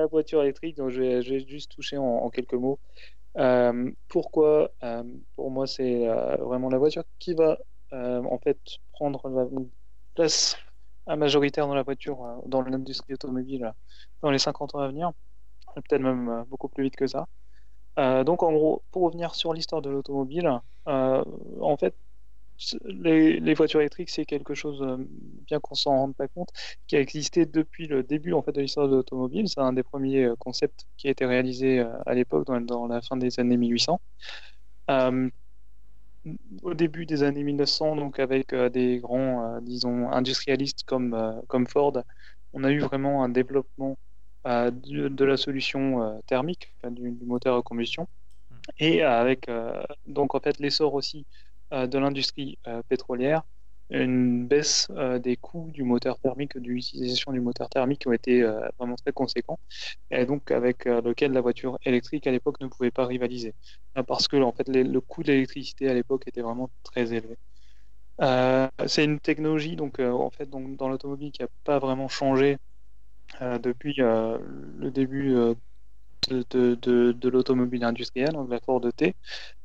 la voiture électrique, donc je vais, juste toucher en, quelques mots. Euh, pourquoi euh, Pour moi, c'est euh, vraiment la voiture qui va en fait prendre la place majoritaire dans la voiture, dans l'industrie automobile, dans les 50 ans à venir, peut-être même beaucoup plus vite que ça. donc en gros, pour revenir sur l'histoire de l'automobile, en fait, les, voitures électriques, c'est quelque chose, euh, bien qu'on s'en rende pas compte, qui a existé depuis le début en fait, de l'histoire de l'automobile. C'est un des premiers euh, concepts qui a été réalisé euh, à l'époque, dans, la fin des années 1800. au début des années 1900, donc avec des grands, disons, industrialistes comme, comme Ford, on a eu vraiment un développement de, la solution thermique, du, du, moteur à combustion, et avec donc en fait l'essor aussi de l'industrie euh, pétrolière, une baisse euh, des coûts du moteur thermique, de l'utilisation du moteur thermique ont été vraiment très conséquents, et donc avec lequel la voiture électrique à l'époque ne pouvait pas rivaliser, parce que en fait le coût de l'électricité à l'époque était vraiment très élevé. c'est une technologie donc en fait donc, dans l'automobile qui n'a pas vraiment changé depuis le début de, l'automobile industrielle, donc la Ford T.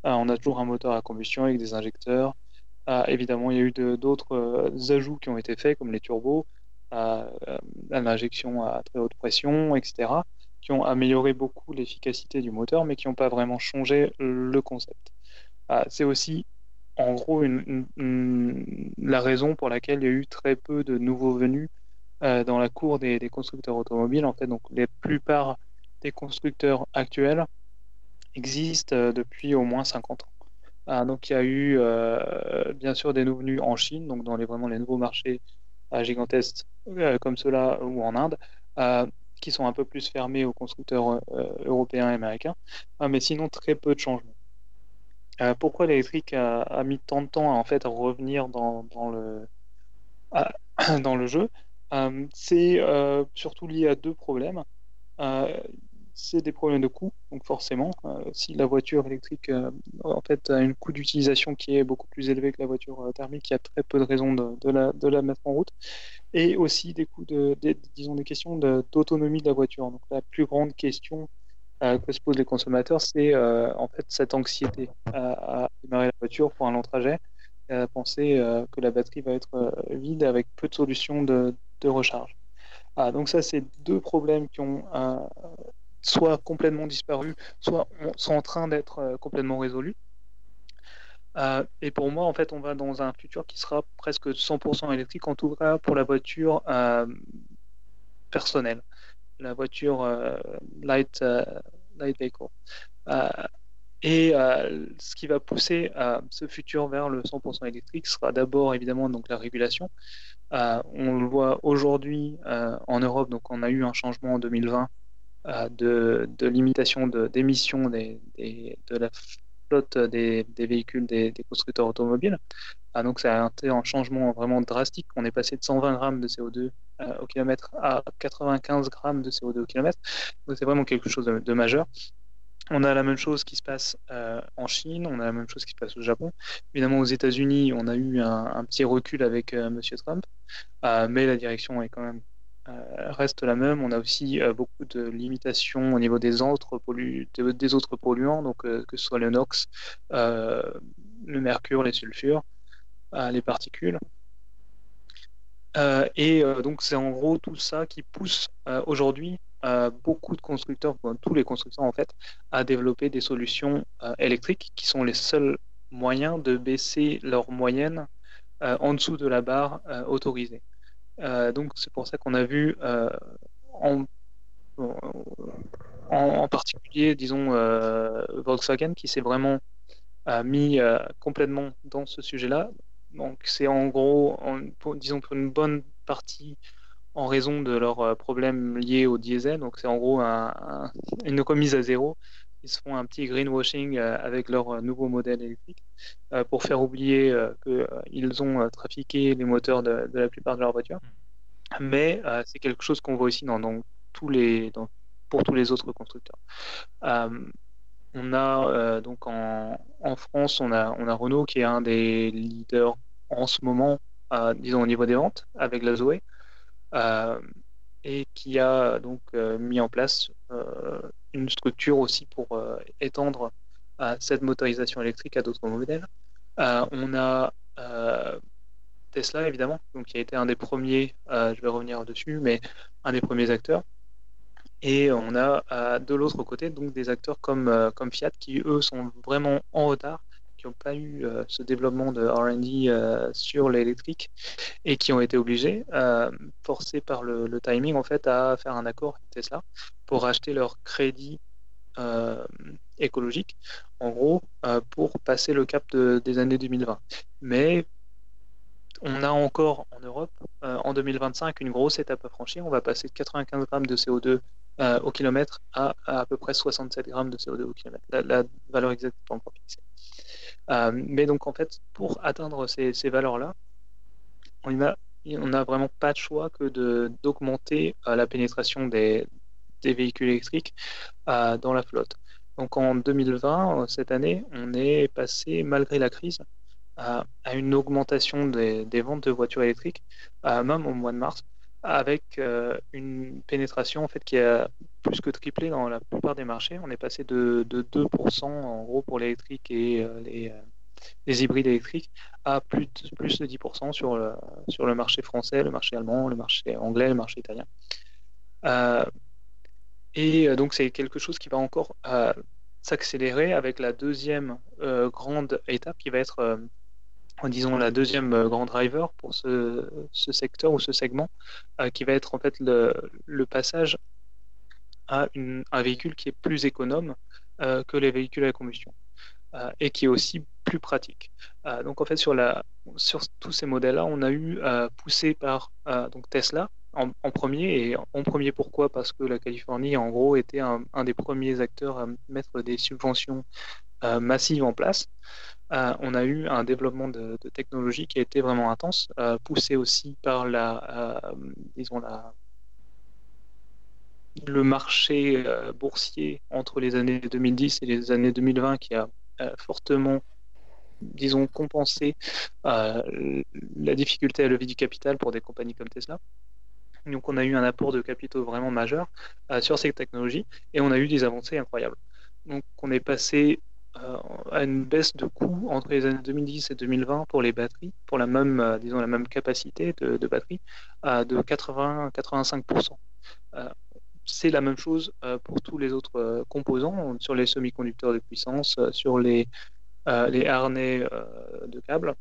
Euh, on a toujours un moteur à combustion avec des injecteurs. Euh, évidemment, il y a eu d'autres euh, ajouts qui ont été faits, comme les turbos, l'injection à très haute pression, etc., qui ont amélioré beaucoup l'efficacité du moteur, mais qui n'ont pas vraiment changé le concept. C'est aussi en gros la raison pour laquelle il y a eu très peu de nouveaux venus dans la cour des, des, constructeurs automobiles. En fait, donc les plupart des constructeurs actuels existent euh, depuis au moins 50 ans. Ah, donc il y a eu euh, bien sûr des nouveaux venus en Chine, donc dans les, vraiment les nouveaux marchés euh, gigantesques comme ceux-là ou en Inde, qui sont un peu plus fermés aux constructeurs européens et américains, mais sinon très peu de changements. pourquoi l'électrique a, mis tant de temps à, en fait, revenir dans, dans le, dans le jeu? C'est surtout lié à deux problèmes c'est des problèmes de coût. Donc forcément, euh, si la voiture électrique euh, en fait a un coût d'utilisation qui est beaucoup plus élevé que la voiture euh, thermique, il y a très peu de raisons de, la, mettre en route. Et aussi des coûts de, disons des questions d'autonomie de, la voiture. Donc la plus grande question que se posent les consommateurs, c'est en fait cette anxiété à, démarrer la voiture pour un long trajet, à penser que la batterie va être vide avec peu de solutions de, recharge. Ah, donc ça, c'est deux problèmes qui ont soit complètement disparu, soit sont en train d'être euh, complètement résolus. Euh, et pour moi, en fait, on va dans un futur qui sera presque 100% électrique, en tout cas pour la voiture euh, personnelle, la voiture light, light vehicle. et ce qui va pousser ce futur vers le 100% électrique sera d'abord évidemment donc la régulation. on le voit aujourd'hui en Europe, donc on a eu un changement en 2020 euh, de, de, limitation d'émissions de, de la flotte des, véhicules des, constructeurs automobiles. Ah, donc ça a été un changement vraiment drastique. On est passé de 120 grammes de CO2 euh, au kilomètre à 95 grammes de CO2 au kilomètre. Donc c'est vraiment quelque chose de, majeur. On a la même chose qui se passe euh, en Chine, on a la même chose qui se passe au Japon. Évidemment, aux États-Unis, on a eu un, petit recul avec M. Trump, mais la direction est quand même euh, reste la même. On a aussi euh, beaucoup de limitations au niveau des autres, des autres polluants, donc euh, que ce soit le NOx, le mercure, les sulfures, les particules. et donc c'est en gros tout ça qui pousse aujourd'hui beaucoup de constructeurs, tous les constructeurs en fait, à développer des solutions électriques qui sont les seuls moyens de baisser leur moyenne en dessous de la barre autorisée. Euh, donc c'est pour ça qu'on a vu euh, en, en, particulier, disons, euh, Volkswagen qui s'est vraiment mis complètement dans ce sujet-là. Donc c'est en gros, disons pour une bonne partie en raison de leurs problèmes liés au diesel. Donc c'est en gros une remise à zéro. Ils se font un petit greenwashing avec leur nouveau modèle électrique pour faire oublier qu'ils ont trafiqué les moteurs de, de, la plupart de leurs voitures. Mais c'est quelque chose qu'on voit aussi dans, tous les, dans, pour tous les autres constructeurs. on a donc en, en, France, on a, on a Renault qui est un des leaders en ce moment, disons au niveau des ventes avec la Zoé. et qui a donc mis en place une structure aussi pour étendre cette motorisation électrique à d'autres modèles. on a Tesla, évidemment, donc qui a été un des premiers, je vais revenir dessus, mais un des premiers acteurs. Et on a de l'autre côté donc des acteurs comme, comme Fiat qui, eux, sont vraiment en retard qui n'ont pas eu euh, ce développement de RD euh, sur l'électrique et qui ont été obligés, euh, forcés par le, timing, en fait, à faire un accord avec Tesla pour acheter leur crédit écologique, en gros, pour passer le cap des années 2020. Mais on a encore en Europe, en 2025, une grosse étape à franchir. On va passer de 95 grammes de CO2 au kilomètre à, à, peu près 67 grammes de CO2 au kilomètre. La, valeur exacte n'est pas encore fixée. Euh, mais donc en fait, pour atteindre ces, valeurs-là, on n'a vraiment pas de choix que d'augmenter euh, la pénétration des, véhicules électriques euh, dans la flotte. Donc en 2020, cette année, on est passé, malgré la crise, à une augmentation des, des, ventes de voitures électriques, même au mois de mars, avec euh, une pénétration en fait qui a plus que triplé dans la plupart des marchés. On est passé de, 2% en gros pour l'électrique et euh, les, euh, les, hybrides électriques à plus de, plus de 10% sur le, sur le marché français, le marché allemand, le marché anglais, le marché italien. et donc c'est quelque chose qui va encore s'accélérer avec la deuxième grande étape qui va être disons la deuxième euh, grand driver pour ce, secteur ou ce segment, euh, qui va être en fait le, passage à un véhicule qui est plus économe euh, que les véhicules à combustion et qui est aussi plus pratique. donc en fait sur, la, sur tous ces modèles-là, on a eu poussé par donc Tesla en, premier et en premier pourquoi? Parce que la Californie en gros était un, un des premiers acteurs à mettre des subventions massives en place. Euh, on a eu un développement de, technologie qui a été vraiment intense, euh, poussé aussi par la, euh, disons la, le marché boursier entre les années 2010 et les années 2020 qui a fortement disons, compensé la difficulté à lever du capital pour des compagnies comme Tesla. Donc on a eu un apport de capitaux vraiment majeur sur ces technologies et on a eu des avancées incroyables. Donc on est passé à une baisse de coût entre les années 2010 et 2020 pour les batteries, pour la même, euh, disons, la même capacité de, batterie, de 80-85%. Euh, c'est la même chose pour tous les autres composants, sur les semi-conducteurs de puissance, sur les, les harnais de câbles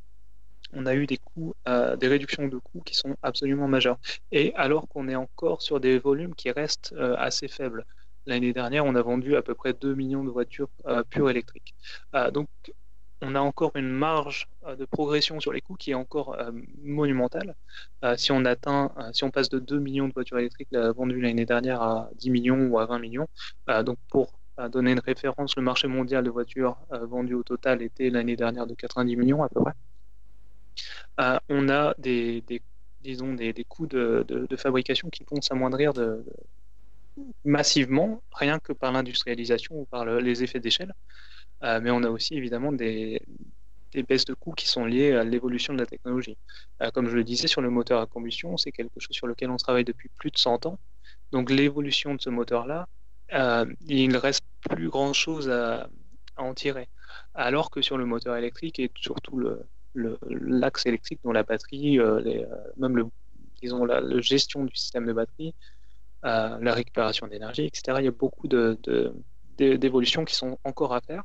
on a eu des coûts, des réductions de coûts qui sont absolument majeures. Et alors qu'on est encore sur des volumes qui restent assez faibles. L'année dernière, on a vendu à peu près 2 millions de voitures euh, pures électriques. Euh, donc, on a encore une marge euh, de progression sur les coûts qui est encore monumentale. si on atteint, si on passe de 2 millions de voitures électriques vendues l'année dernière à 10 millions ou à 20 millions, donc pour donner une référence, le marché mondial de voitures vendues au total était l'année dernière de 90 millions à peu près. on a des, disons des, coûts de, fabrication qui vont s'amoindrir de, massivement, rien que par l'industrialisation ou par les effets d'échelle. Euh, mais on a aussi évidemment des, baisses de coûts qui sont liées à l'évolution de la technologie. Euh, comme je le disais, sur le moteur à combustion, c'est quelque chose sur lequel on travaille depuis plus de 100 ans. Donc l'évolution de ce moteur-là, euh, il ne reste plus grand-chose à, en tirer. Alors que sur le moteur électrique et surtout l'axe le, électrique, dont la batterie, même le, disons, la, la, gestion du système de batterie, la récupération d'énergie, etc. Il y a beaucoup d'évolutions qui sont encore à faire.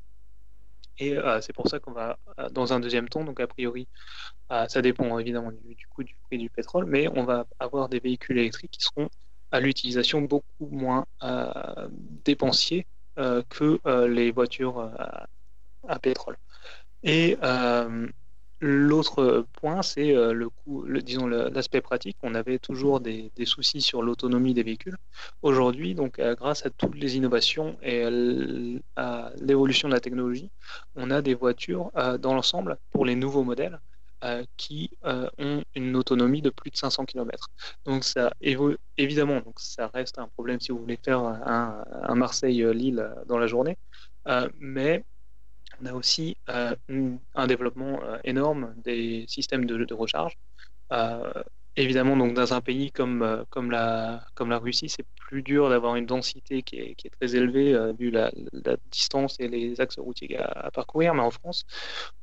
Et euh, c'est pour ça qu'on va, euh, dans un deuxième temps, donc a priori, euh, ça dépend évidemment du, du, coût du prix du pétrole, mais on va avoir des véhicules électriques qui seront à l'utilisation beaucoup moins dépensiers que les voitures à pétrole. Et L'autre point, c'est euh, le coût, disons l'aspect pratique. On avait toujours des, soucis sur l'autonomie des véhicules. Aujourd'hui, donc, euh, grâce à toutes les innovations et à l'évolution de la technologie, on a des voitures euh, dans l'ensemble pour les nouveaux modèles qui ont une autonomie de plus de 500 km. Donc, ça évidemment, donc ça reste un problème si vous voulez faire un, un Marseille-Lille dans la journée, mais on a aussi euh, un développement euh, énorme des systèmes de, recharge. Euh, évidemment, donc dans un pays comme, la, Russie, c'est plus dur d'avoir une densité qui est, très élevée vu la, distance et les axes routiers à, parcourir. Mais en France,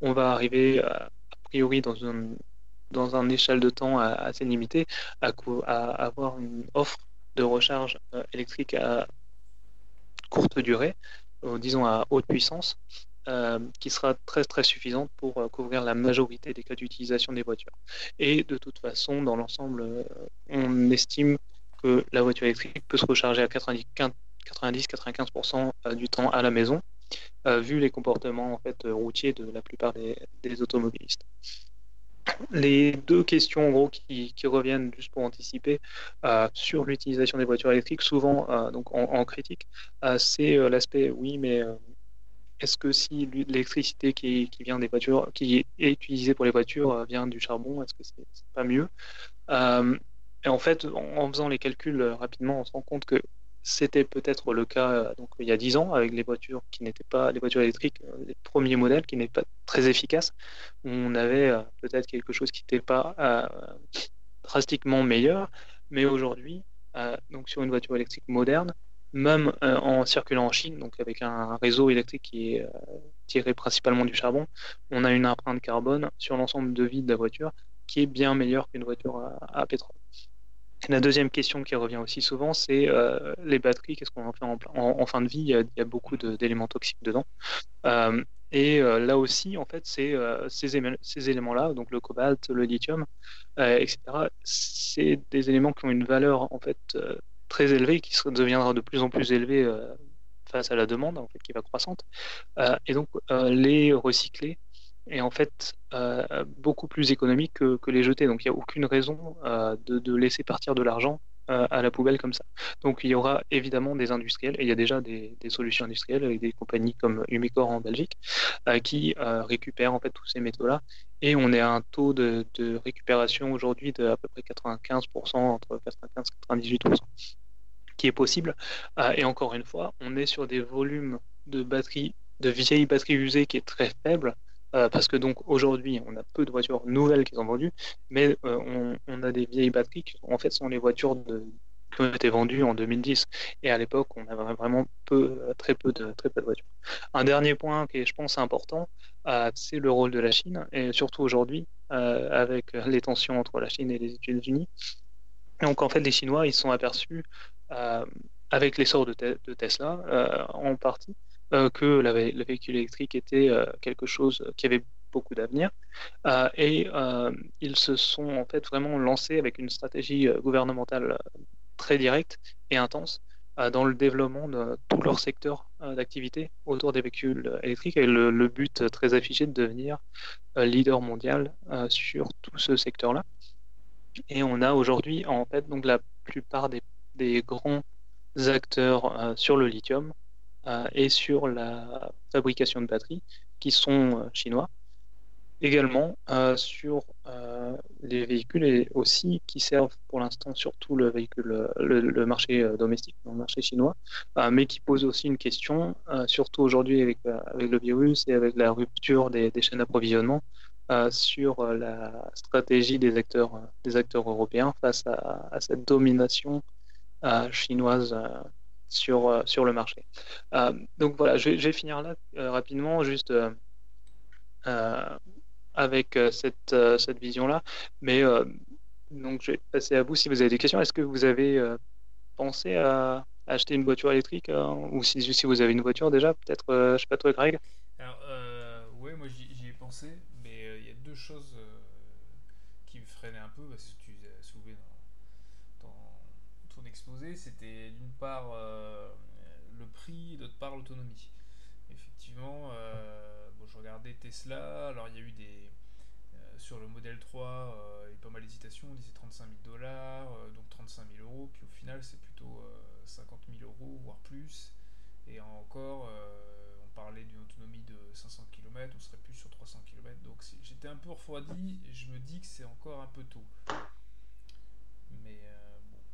on va arriver a priori dans un échelle de temps assez limité à, avoir une offre de recharge électrique à courte durée, disons à haute puissance, qui sera très très suffisante pour euh, couvrir la majorité des cas d'utilisation des voitures. Et de toute façon, dans l'ensemble, euh, on estime que la voiture électrique peut se recharger à 90-95% du temps à la maison, vu les comportements en fait, routiers de la plupart des, automobilistes. Les deux questions en gros qui, reviennent juste pour anticiper sur l'utilisation des voitures électriques, souvent donc en, critique, c'est l'aspect oui mais est-ce que si l'électricité qui, vient des voitures, qui est utilisée pour les voitures, euh, vient du charbon, est-ce que c'est pas mieux? Euh, Et en fait, en, faisant les calculs euh, rapidement, on se rend compte que c'était peut-être le cas donc, il y a 10 ans avec les voitures qui n'étaient pas les voitures électriques, les premiers modèles qui n'étaient pas très efficaces. On avait peut-être quelque chose qui n'était pas drastiquement meilleur, mais aujourd'hui, donc sur une voiture électrique moderne, même euh, en circulant en Chine, donc avec un réseau électrique qui est euh, tiré principalement du charbon, on a une empreinte carbone sur l'ensemble de vie de la voiture qui est bien meilleure qu'une voiture à, pétrole. la deuxième question qui revient aussi souvent, c'est euh, les batteries, qu'est-ce qu'on en fait en, fin de vie? Il y, a, beaucoup d'éléments toxiques dedans. et là aussi, en fait, c'est ces, ces éléments-là, donc le cobalt, le lithium, etc., c'est des éléments qui ont une valeur en fait très élevé, qui deviendra de plus en plus élevé euh, face à la demande, qui va croissante. Euh, et donc, euh, les recycler est en fait beaucoup plus économique que, les jeter. Donc, il n'y a aucune raison de, laisser partir de l'argent à la poubelle comme ça. Donc il y aura évidemment des industriels, et il y a déjà des, solutions industrielles avec des compagnies comme Umicore en Belgique qui récupèrent en fait tous ces métaux-là. Et on est à un taux de, de récupération aujourd'hui de à peu près 95%, entre 95 et 98% qui est possible. Euh, et encore une fois, on est sur des volumes de batteries, de vieilles batteries usées qui est très faible. Euh, parce que donc aujourd'hui, on a peu de voitures nouvelles qui sont vendues, mais euh, on, a des vieilles batteries qui en fait sont les voitures qui ont été vendues en 2010. Et à l'époque, on avait vraiment peu, très peu de très peu de voitures. Un dernier point qui est, je pense, important, c'est le rôle de la Chine, et surtout aujourd'hui, avec les tensions entre la Chine et les États-Unis. Donc en fait, les Chinois, ils sont aperçus avec l'essor de, de, Tesla, euh, en partie, euh, que le véhicule électrique était quelque chose qui avait beaucoup d'avenir. et ils se sont en fait vraiment lancés avec une stratégie gouvernementale très directe et intense dans le développement de tout leur secteur d'activité autour des véhicules électriques et le, le, but très affiché de devenir leader mondial sur tout ce secteur-là. Et on a aujourd'hui en fait donc la plupart des des grands acteurs euh, sur le lithium euh, et sur la fabrication de batteries qui sont euh, chinois. Également sur les véhicules et aussi qui servent pour l'instant surtout le véhicule, le, marché domestique, le marché chinois, mais qui posent aussi une question, surtout aujourd'hui avec, avec, le virus et avec la rupture des, chaînes d'approvisionnement, sur la stratégie des acteurs, des acteurs européens face à cette domination chinoise euh, sur, euh, sur le marché. Euh, donc voilà, je vais, finir là rapidement, juste avec cette, cette vision-là. Mais donc je vais passer à vous si vous avez des questions. Est-ce que vous avez pensé à acheter une voiture électrique ou si, si, vous avez une voiture déjà, peut-être, je sais pas toi, Greg? Alors, oui, moi j'y ai pensé, mais il y a deux choses qui me freinaient un peu. Parce que tu as soulevé exposé, c'était d'une part euh, le prix, d'autre part l'autonomie. Effectivement, euh, je regardais Tesla, alors il y a eu des. Euh, sur le modèle 3, il y a pas mal d'hésitations, on disait 35 000 dollars, donc 35 000 euros, puis au final c'est plutôt 50 000 euros, voire plus. Et encore, on parlait d'une autonomie de 500 km, on serait plus sur 300 km. Donc j'étais un peu refroidi je me dis que c'est encore un peu tôt.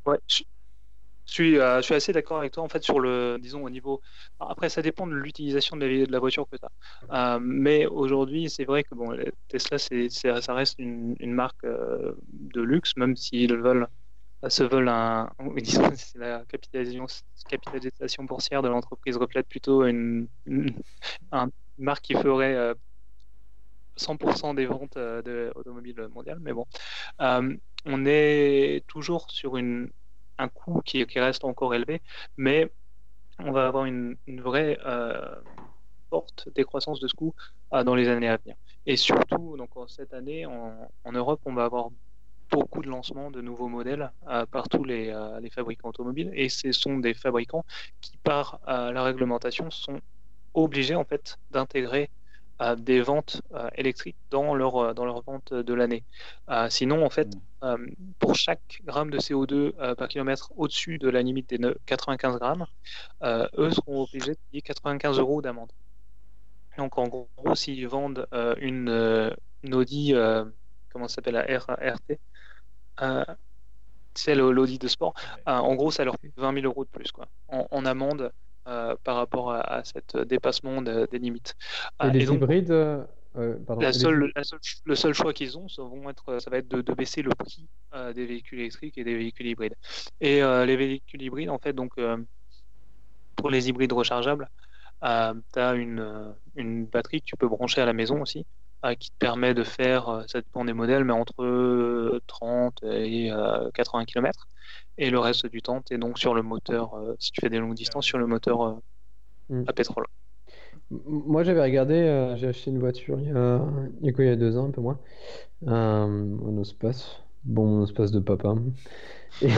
Ouais, Je suis, euh, je suis assez d'accord avec toi en fait sur le, disons au niveau. Après, ça dépend de l'utilisation de la, de la voiture que tu as. Euh, mais aujourd'hui, c'est vrai que bon, Tesla, c'est, ça reste une, une marque euh, de luxe, même s'ils veulent, se veulent un, c'est la capitalisation, capitalisation boursière de l'entreprise reflète plutôt une, une, marque qui ferait 100% des ventes de automobiles mondiales. Mais bon, on est toujours sur un coût qui, reste encore élevé, mais on va avoir une, vraie euh, forte décroissance de ce coût euh, dans les années à venir. Et surtout, donc cette année, en, Europe, on va avoir beaucoup de lancements de nouveaux modèles euh, par tous les, les, fabricants automobiles, et ce sont des fabricants qui, par la réglementation, sont obligés en fait d'intégrer des ventes euh, électriques dans leur, euh, dans leur vente de l'année. Euh, sinon, en fait, mm. pour chaque gramme de CO2 par kilomètre au-dessus de la limite des 95 grammes, eux seront obligés de payer 95 euros d'amende. Donc, en gros, s'ils vendent une, Audi, comment ça s'appelle, la RT, c'est l'Audi de sport, en gros, ça leur fait 20 000 euros de plus quoi, en amende par rapport à, cet dépassement des limites. Et euh, les hybrides euh, la seule, le seul choix qu'ils ont, ça, vont être, ça va être de, baisser le prix des véhicules électriques et des véhicules hybrides. Et les véhicules hybrides, en fait, donc pour les hybrides rechargeables, tu as une, une, batterie que tu peux brancher à la maison aussi, qui te permet de faire, ça dépend des modèles, mais entre 30 et 80 km et le reste du temps, tu es donc sur le moteur, euh, si tu fais des longues distances, sur le moteur euh, mm. à pétrole. Moi, j'avais regardé, euh, j'ai acheté une voiture il y, a, il y a deux ans, un peu moins, un espace, bon espace de papa. Et...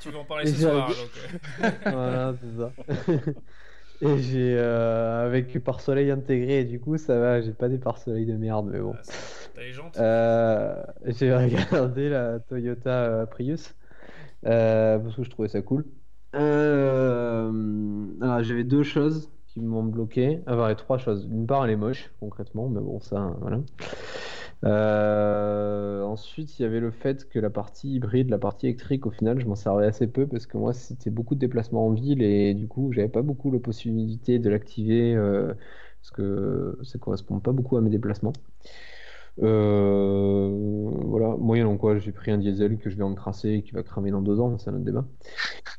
tu veux en parler ce soir, donc. voilà, c'est ça. Et j'ai avec pare-soleil intégré, et du coup, ça va, j'ai pas des pare-soleil de merde, mais bon. Ah, T'as les jantes J'ai regardé la Toyota Prius. Euh, parce que je trouvais ça cool. Euh, alors, j'avais deux choses qui m'ont bloqué. Enfin, trois choses. D'une part, elle est moche, concrètement, mais bon, ça, voilà. Euh, ensuite, il y avait le fait que la partie hybride, la partie électrique, au final, je m'en servais assez peu parce que moi, c'était beaucoup de déplacements en ville et du coup, j'avais pas beaucoup la possibilité de l'activer parce que ça correspond pas beaucoup à mes déplacements. Euh, moyen en quoi j'ai pris un diesel que je vais encrasser et qui va cramer dans deux ans, c'est un autre débat.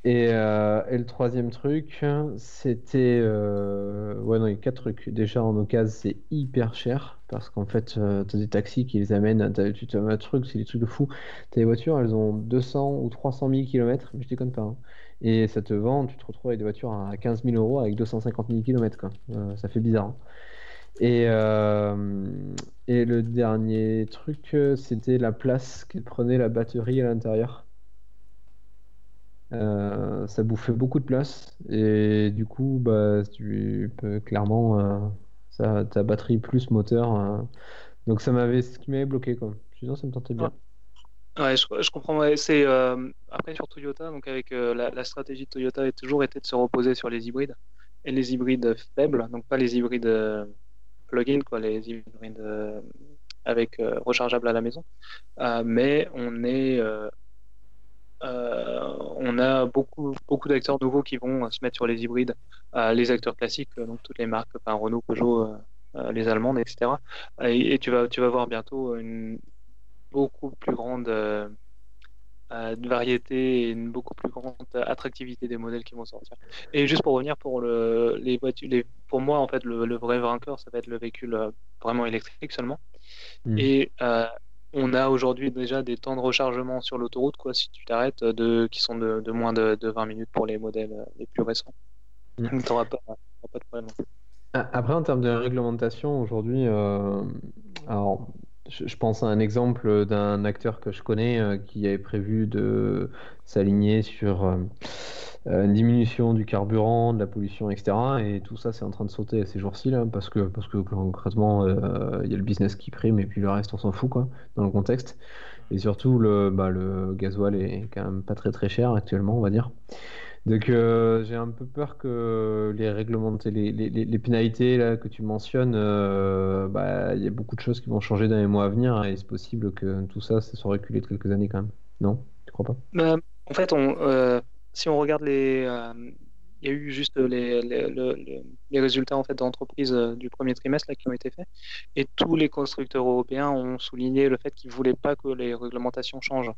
Et, euh, et, le troisième truc, c'était. Euh, ouais, non, il y a quatre trucs. Déjà, en occasion, c'est hyper cher parce qu'en fait, tu as des taxis qui les amènent. tu as un truc, c'est des trucs de fou. Tes voitures, elles ont 200 ou 300 000 km, je déconne pas. Hein. Et ça te vend, tu te retrouves avec des voitures à 15 000 euros avec 250 000 km, quoi. ça fait bizarre. Hein. Et, euh, et le dernier truc, euh, c'était la place que prenait la batterie à l'intérieur. Euh, ça bouffait beaucoup de place et du coup, bah, tu peux clairement ça, ta batterie plus moteur. donc ça m'avait ce qui m'avait bloqué quoi. Sinon, ça me tentait bien. Ouais, je, comprends. c'est après sur Toyota, donc avec la, la, stratégie de Toyota a toujours été de se reposer sur les hybrides et les hybrides faibles, donc pas les hybrides plugins, quoi, les hybrides euh, avec euh, rechargeable à la maison. Euh, mais on est on a beaucoup, beaucoup d'acteurs nouveaux qui vont se mettre sur les hybrides, les acteurs classiques, donc toutes les marques, Renault, Peugeot, les Allemandes, etc. Et, tu, vas, tu vas voir bientôt une beaucoup plus grande de variété et une beaucoup plus grande attractivité des modèles qui vont sortir. Et juste pour revenir pour le, les voitures, les, pour moi en fait le, vrai vainqueur ça va être le véhicule euh, vraiment électrique seulement. Hmm. Et euh, on a aujourd'hui déjà des temps de rechargement sur l'autoroute quoi si tu t'arrêtes de qui sont de, de moins de, de, 20 minutes pour les modèles euh, les plus récents. Hmm. Donc n'auras pas, pas, de problème. Après en termes de réglementation aujourd'hui, alors je pense à un exemple d'un acteur que je connais euh, qui avait prévu de s'aligner sur euh, euh, une diminution du carburant, de la pollution, etc. Et tout ça, c'est en train de sauter ces jours-ci, là, parce que, concrètement, il y a le business qui prime et puis le reste, on s'en fout, quoi, dans le contexte. Et surtout, le, bah, le gasoil est quand même pas très très cher actuellement, on va dire. Donc euh, j'ai un peu peur que les réglementer, les, les, les, pénalités là, que tu mentionnes, euh, bah, il y a beaucoup de choses qui vont changer dans les mois à venir et c'est possible que tout ça, ça soit reculé de quelques années quand même. Non? Tu crois pas? Bah, En fait, on, euh, si on regarde les, il y a eu juste les, les, les, résultats en fait d'entreprise du premier trimestre là, qui ont été faits, et tous les constructeurs européens ont souligné le fait qu'ils voulaient pas que les réglementations changent.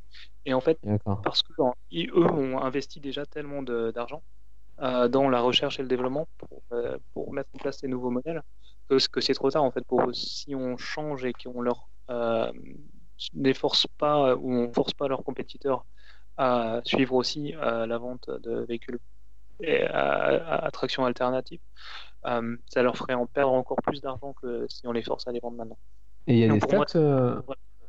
Et en fait, parce que eux ont investi déjà tellement d'argent dans la recherche et le développement pour, pour, mettre en place ces nouveaux modèles que, que c'est trop tard en fait pour eux. Si on change et qu'on leur ne force pas ou on force pas leurs compétiteurs à suivre aussi la vente de véhicules à, à, traction alternative, euh, ça leur ferait en perdre encore plus d'argent que si on les force à les vendre maintenant. Et il y a des stats. Euh,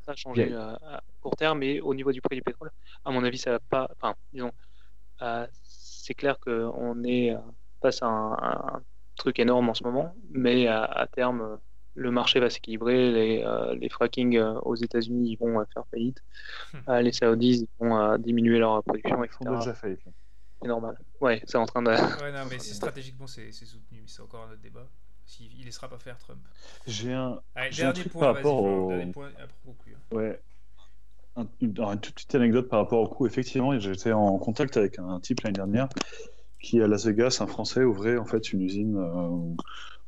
ça a changé euh, à court terme, mais au niveau du prix du pétrole, à mon avis, ça va pas. Enfin, disons, c'est clair qu'on est face à un, truc énorme en ce moment, mais à, terme, le marché va s'équilibrer, les, les fracking aux États-Unis vont faire faillite, hmm. les Saoudis vont diminuer leur production, etc. Ils font déjà faillite c'est normal. Ouais, c'est en train de. ouais, non, mais stratégiquement, c'est soutenu, mais c'est encore un autre débat. S'il ne laissera pas faire Trump. J'ai un. Allez, un truc point, par rapport au. Point Ouais. Un, une, toute petite anecdote par rapport au coût. Effectivement, j'étais en contact avec un type l'année dernière qui, à Las Vegas, un Français, ouvrait en fait une usine. Euh,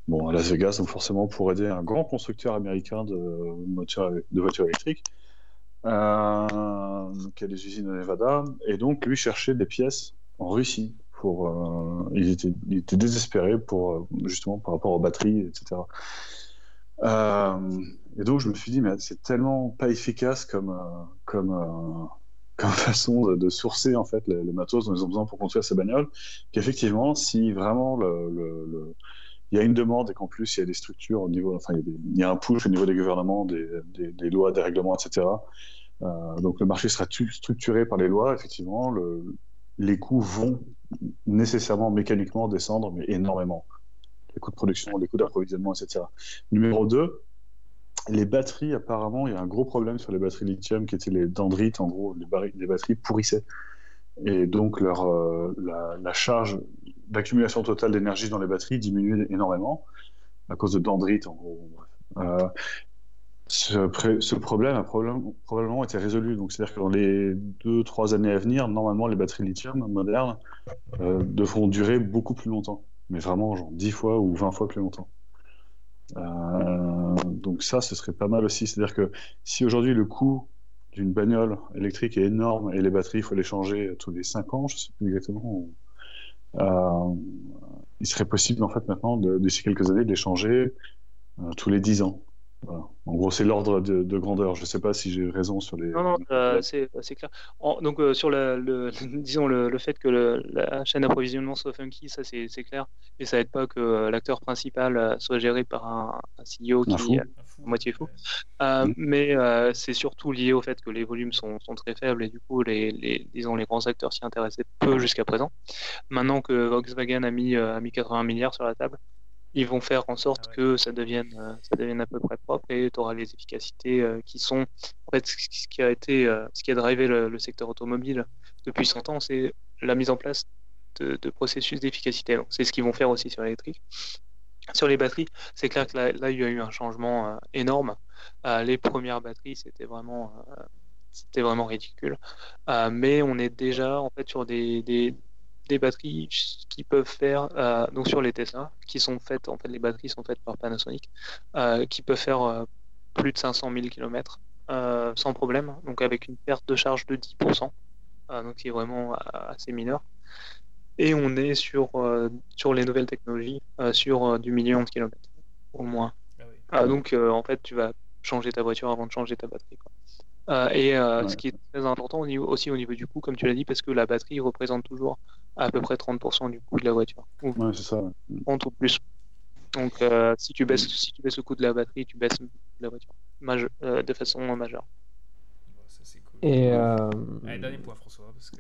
bon, à Las Vegas, donc forcément pour aider un grand constructeur américain de, de voitures électriques. Euh, il y a des usines au Nevada. Et donc, lui cherchait des pièces en Russie. Pour, euh, ils, étaient, désespérés pour, euh, justement par rapport aux batteries, etc. Euh, et donc je me suis dit, mais c'est tellement pas efficace comme, comme, façon de, sourcer en fait les, matos dont ils ont besoin pour construire ces bagnoles, qu'effectivement, si vraiment il y a une demande et qu'en plus il y a des structures au niveau, enfin il y a, un push au niveau des gouvernements, des, lois, des règlements, etc. Donc le marché sera structuré par les lois, effectivement, le, les coûts vont nécessairement mécaniquement descendre, mais énormément. Les coûts de production, les coûts d'approvisionnement, etc. Numéro 2, les batteries, apparemment, il y a un gros problème sur les batteries lithium qui étaient les dendrites, en gros, les, batteries pourrissaient. Et donc, leur, euh, la, charge d'accumulation totale d'énergie dans les batteries diminuait énormément à cause de dendrites, en gros. Euh, ce, problème a probablement été résolu. Donc, c'est-à-dire que dans les 2-3 années à venir, normalement, les batteries lithium modernes euh, devront durer beaucoup plus longtemps. Mais vraiment, genre 10 fois ou 20 fois plus longtemps. Euh, donc, ça, ce serait pas mal aussi. C'est-à-dire que si aujourd'hui le coût d'une bagnole électrique est énorme et les batteries, il faut les changer tous les 5 ans, je ne sais plus exactement. Euh, il serait possible, en fait, maintenant, d'ici quelques années, de les changer tous les 10 ans. En gros, c'est l'ordre de, grandeur. Je ne sais pas si j'ai raison sur les. Non, non, euh, c'est clair. donc, euh, sur le, disons le, fait que la chaîne d'approvisionnement soit funky, ça c'est clair. Mais ça n'aide pas que euh, l'acteur principal soit géré par un, CEO qui est à moitié fou. Mm. Mais c'est surtout lié au fait que les volumes sont, très faibles et du coup, les, disons, les grands acteurs s'y intéressaient peu jusqu'à présent. Maintenant que Volkswagen a mis, a mis 80 milliards sur la table, ils vont faire en sorte ah que ça devienne, euh, ça devienne à peu près propre et tu auras les efficacités euh, qui sont. En fait, ce qui a été, euh, ce qui a drivé le, secteur automobile depuis 100 ans, c'est la mise en place de, processus d'efficacité. C'est ce qu'ils vont faire aussi sur l'électrique. Sur les batteries, c'est clair que là, il y a eu un changement énorme. les premières batteries, c'était vraiment, c'était vraiment ridicule. mais on est déjà en fait sur des, des des batteries qui peuvent faire, euh, donc sur les Tesla, qui sont faites, en fait, les batteries sont faites par Panasonic, euh, qui peuvent faire euh, plus de 500 000 km sans problème, donc avec une perte de charge de 10%, donc qui est vraiment assez mineur. Et on est sur, sur les nouvelles technologies, sur du million de kilomètres, au moins. Ah donc, en fait, tu vas changer ta voiture avant de changer ta batterie. et ce qui est très important aussi au niveau du coût, comme tu l'as dit, parce que la batterie représente toujours à peu près 30% du coût de la voiture. ouais, c'est ça. 30 ou plus. Donc, euh, si, tu baisses, si tu baisses le coût de la batterie, tu baisses la voiture euh, de façon majeure. ça, c'est cool. Et euh... Allez, dernier point, François, parce que.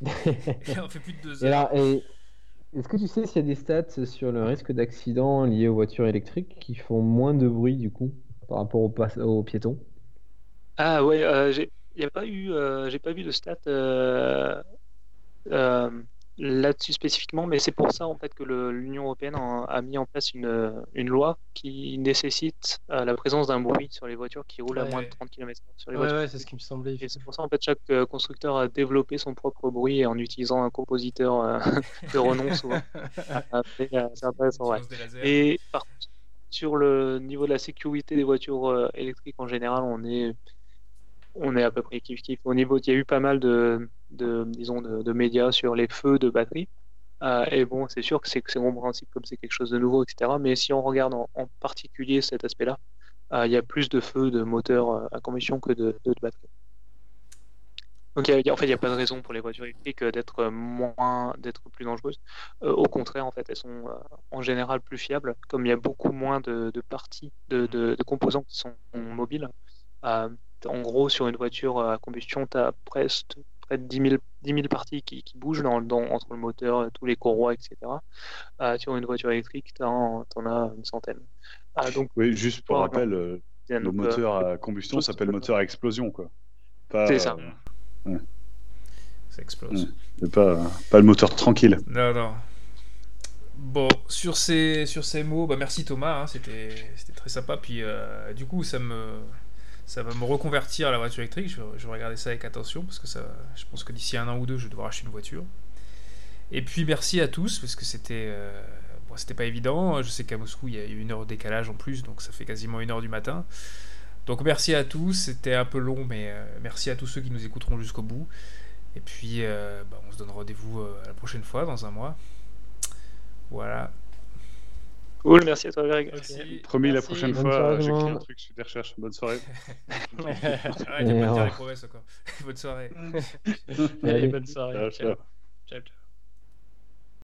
on fait plus de deux heures. Est-ce que tu sais s'il y a des stats sur le risque d'accident lié aux voitures électriques qui font moins de bruit, du coup, par rapport aux, aux piétons? Ah, ouais, euh, j'ai. A pas eu, j'ai pas vu de stats euh, là-dessus spécifiquement, mais c'est pour ça en fait que l'Union européenne a, a mis en place une, une loi qui nécessite euh, la présence d'un bruit sur les voitures qui roulent à moins de 30 km sur les Ouais, voitures. ouais, c'est ce qui me semblait. Et c'est pour ça en fait chaque euh, constructeur a développé son propre bruit en utilisant un compositeur euh, de renom souvent. C'est intéressant, ouais. Et par contre, sur le niveau de la sécurité des voitures électriques en général, on est, on est à peu près kiff kiff. Au niveau, il y a eu pas mal de, de disons, de, de médias sur les feux de batterie. Euh, et bon, c'est sûr que c'est principe comme c'est quelque chose de nouveau, etc. Mais si on regarde en, en particulier cet aspect-là, euh, il y a plus de feux de moteurs euh, à combustion que de, de, de batterie. Donc, il y a- en fait, il n'y a pas de raison pour les voitures électriques d'être moins, d'être plus dangereuses. Euh, au contraire, en fait, elles sont euh, en général plus fiables, comme il y a beaucoup moins de, de parties, de, de- de composants qui sont mobiles. Euh, en gros, sur une voiture à combustion, tu as presque près de 10 000, 10 000 parties qui, qui bougent dans, dans- entre le moteur, tous les courroies, etc. Euh, sur une voiture électrique, tu en, as une centaine. Ah, donc, Oui, juste pour Ouais, rappel, euh, le donc, euh, moteur à combustion s'appelle moteur à explosion, quoi. C'est ça. euh, Ça explose. C'est pas, pas le moteur tranquille. Non, non. Bon, sur ces, sur ces mots, bah merci Thomas, hein, c'était c'était très sympa. Puis euh, du coup, ça me, ça va me reconvertir à la voiture électrique. Je, vais- regarder ça avec attention parce que ça, je pense que d'ici un an ou deux, je vais devoir acheter une voiture. Et puis merci à tous parce que c'était euh, bon, c'était pas évident. Je sais qu'à Moscou, il y a eu une heure de décalage en plus, donc ça fait quasiment une heure du matin. Donc merci à tous, c'était un peu long, mais euh, merci à tous ceux qui nous écouteront jusqu'au bout. Et puis, euh, bah, on se donne rendez-vous la prochaine fois, dans un mois. Voilà. Cool, merci à toi, Greg. Merci. Promis, la prochaine Bonne fois, soirée, j'écris un truc sur des recherches. Bonne soirée. De pas au- les promesses encore. Bonne soirée. Allez, bonne soirée. Ciao, Ciao. ciao. Ciao, ciao.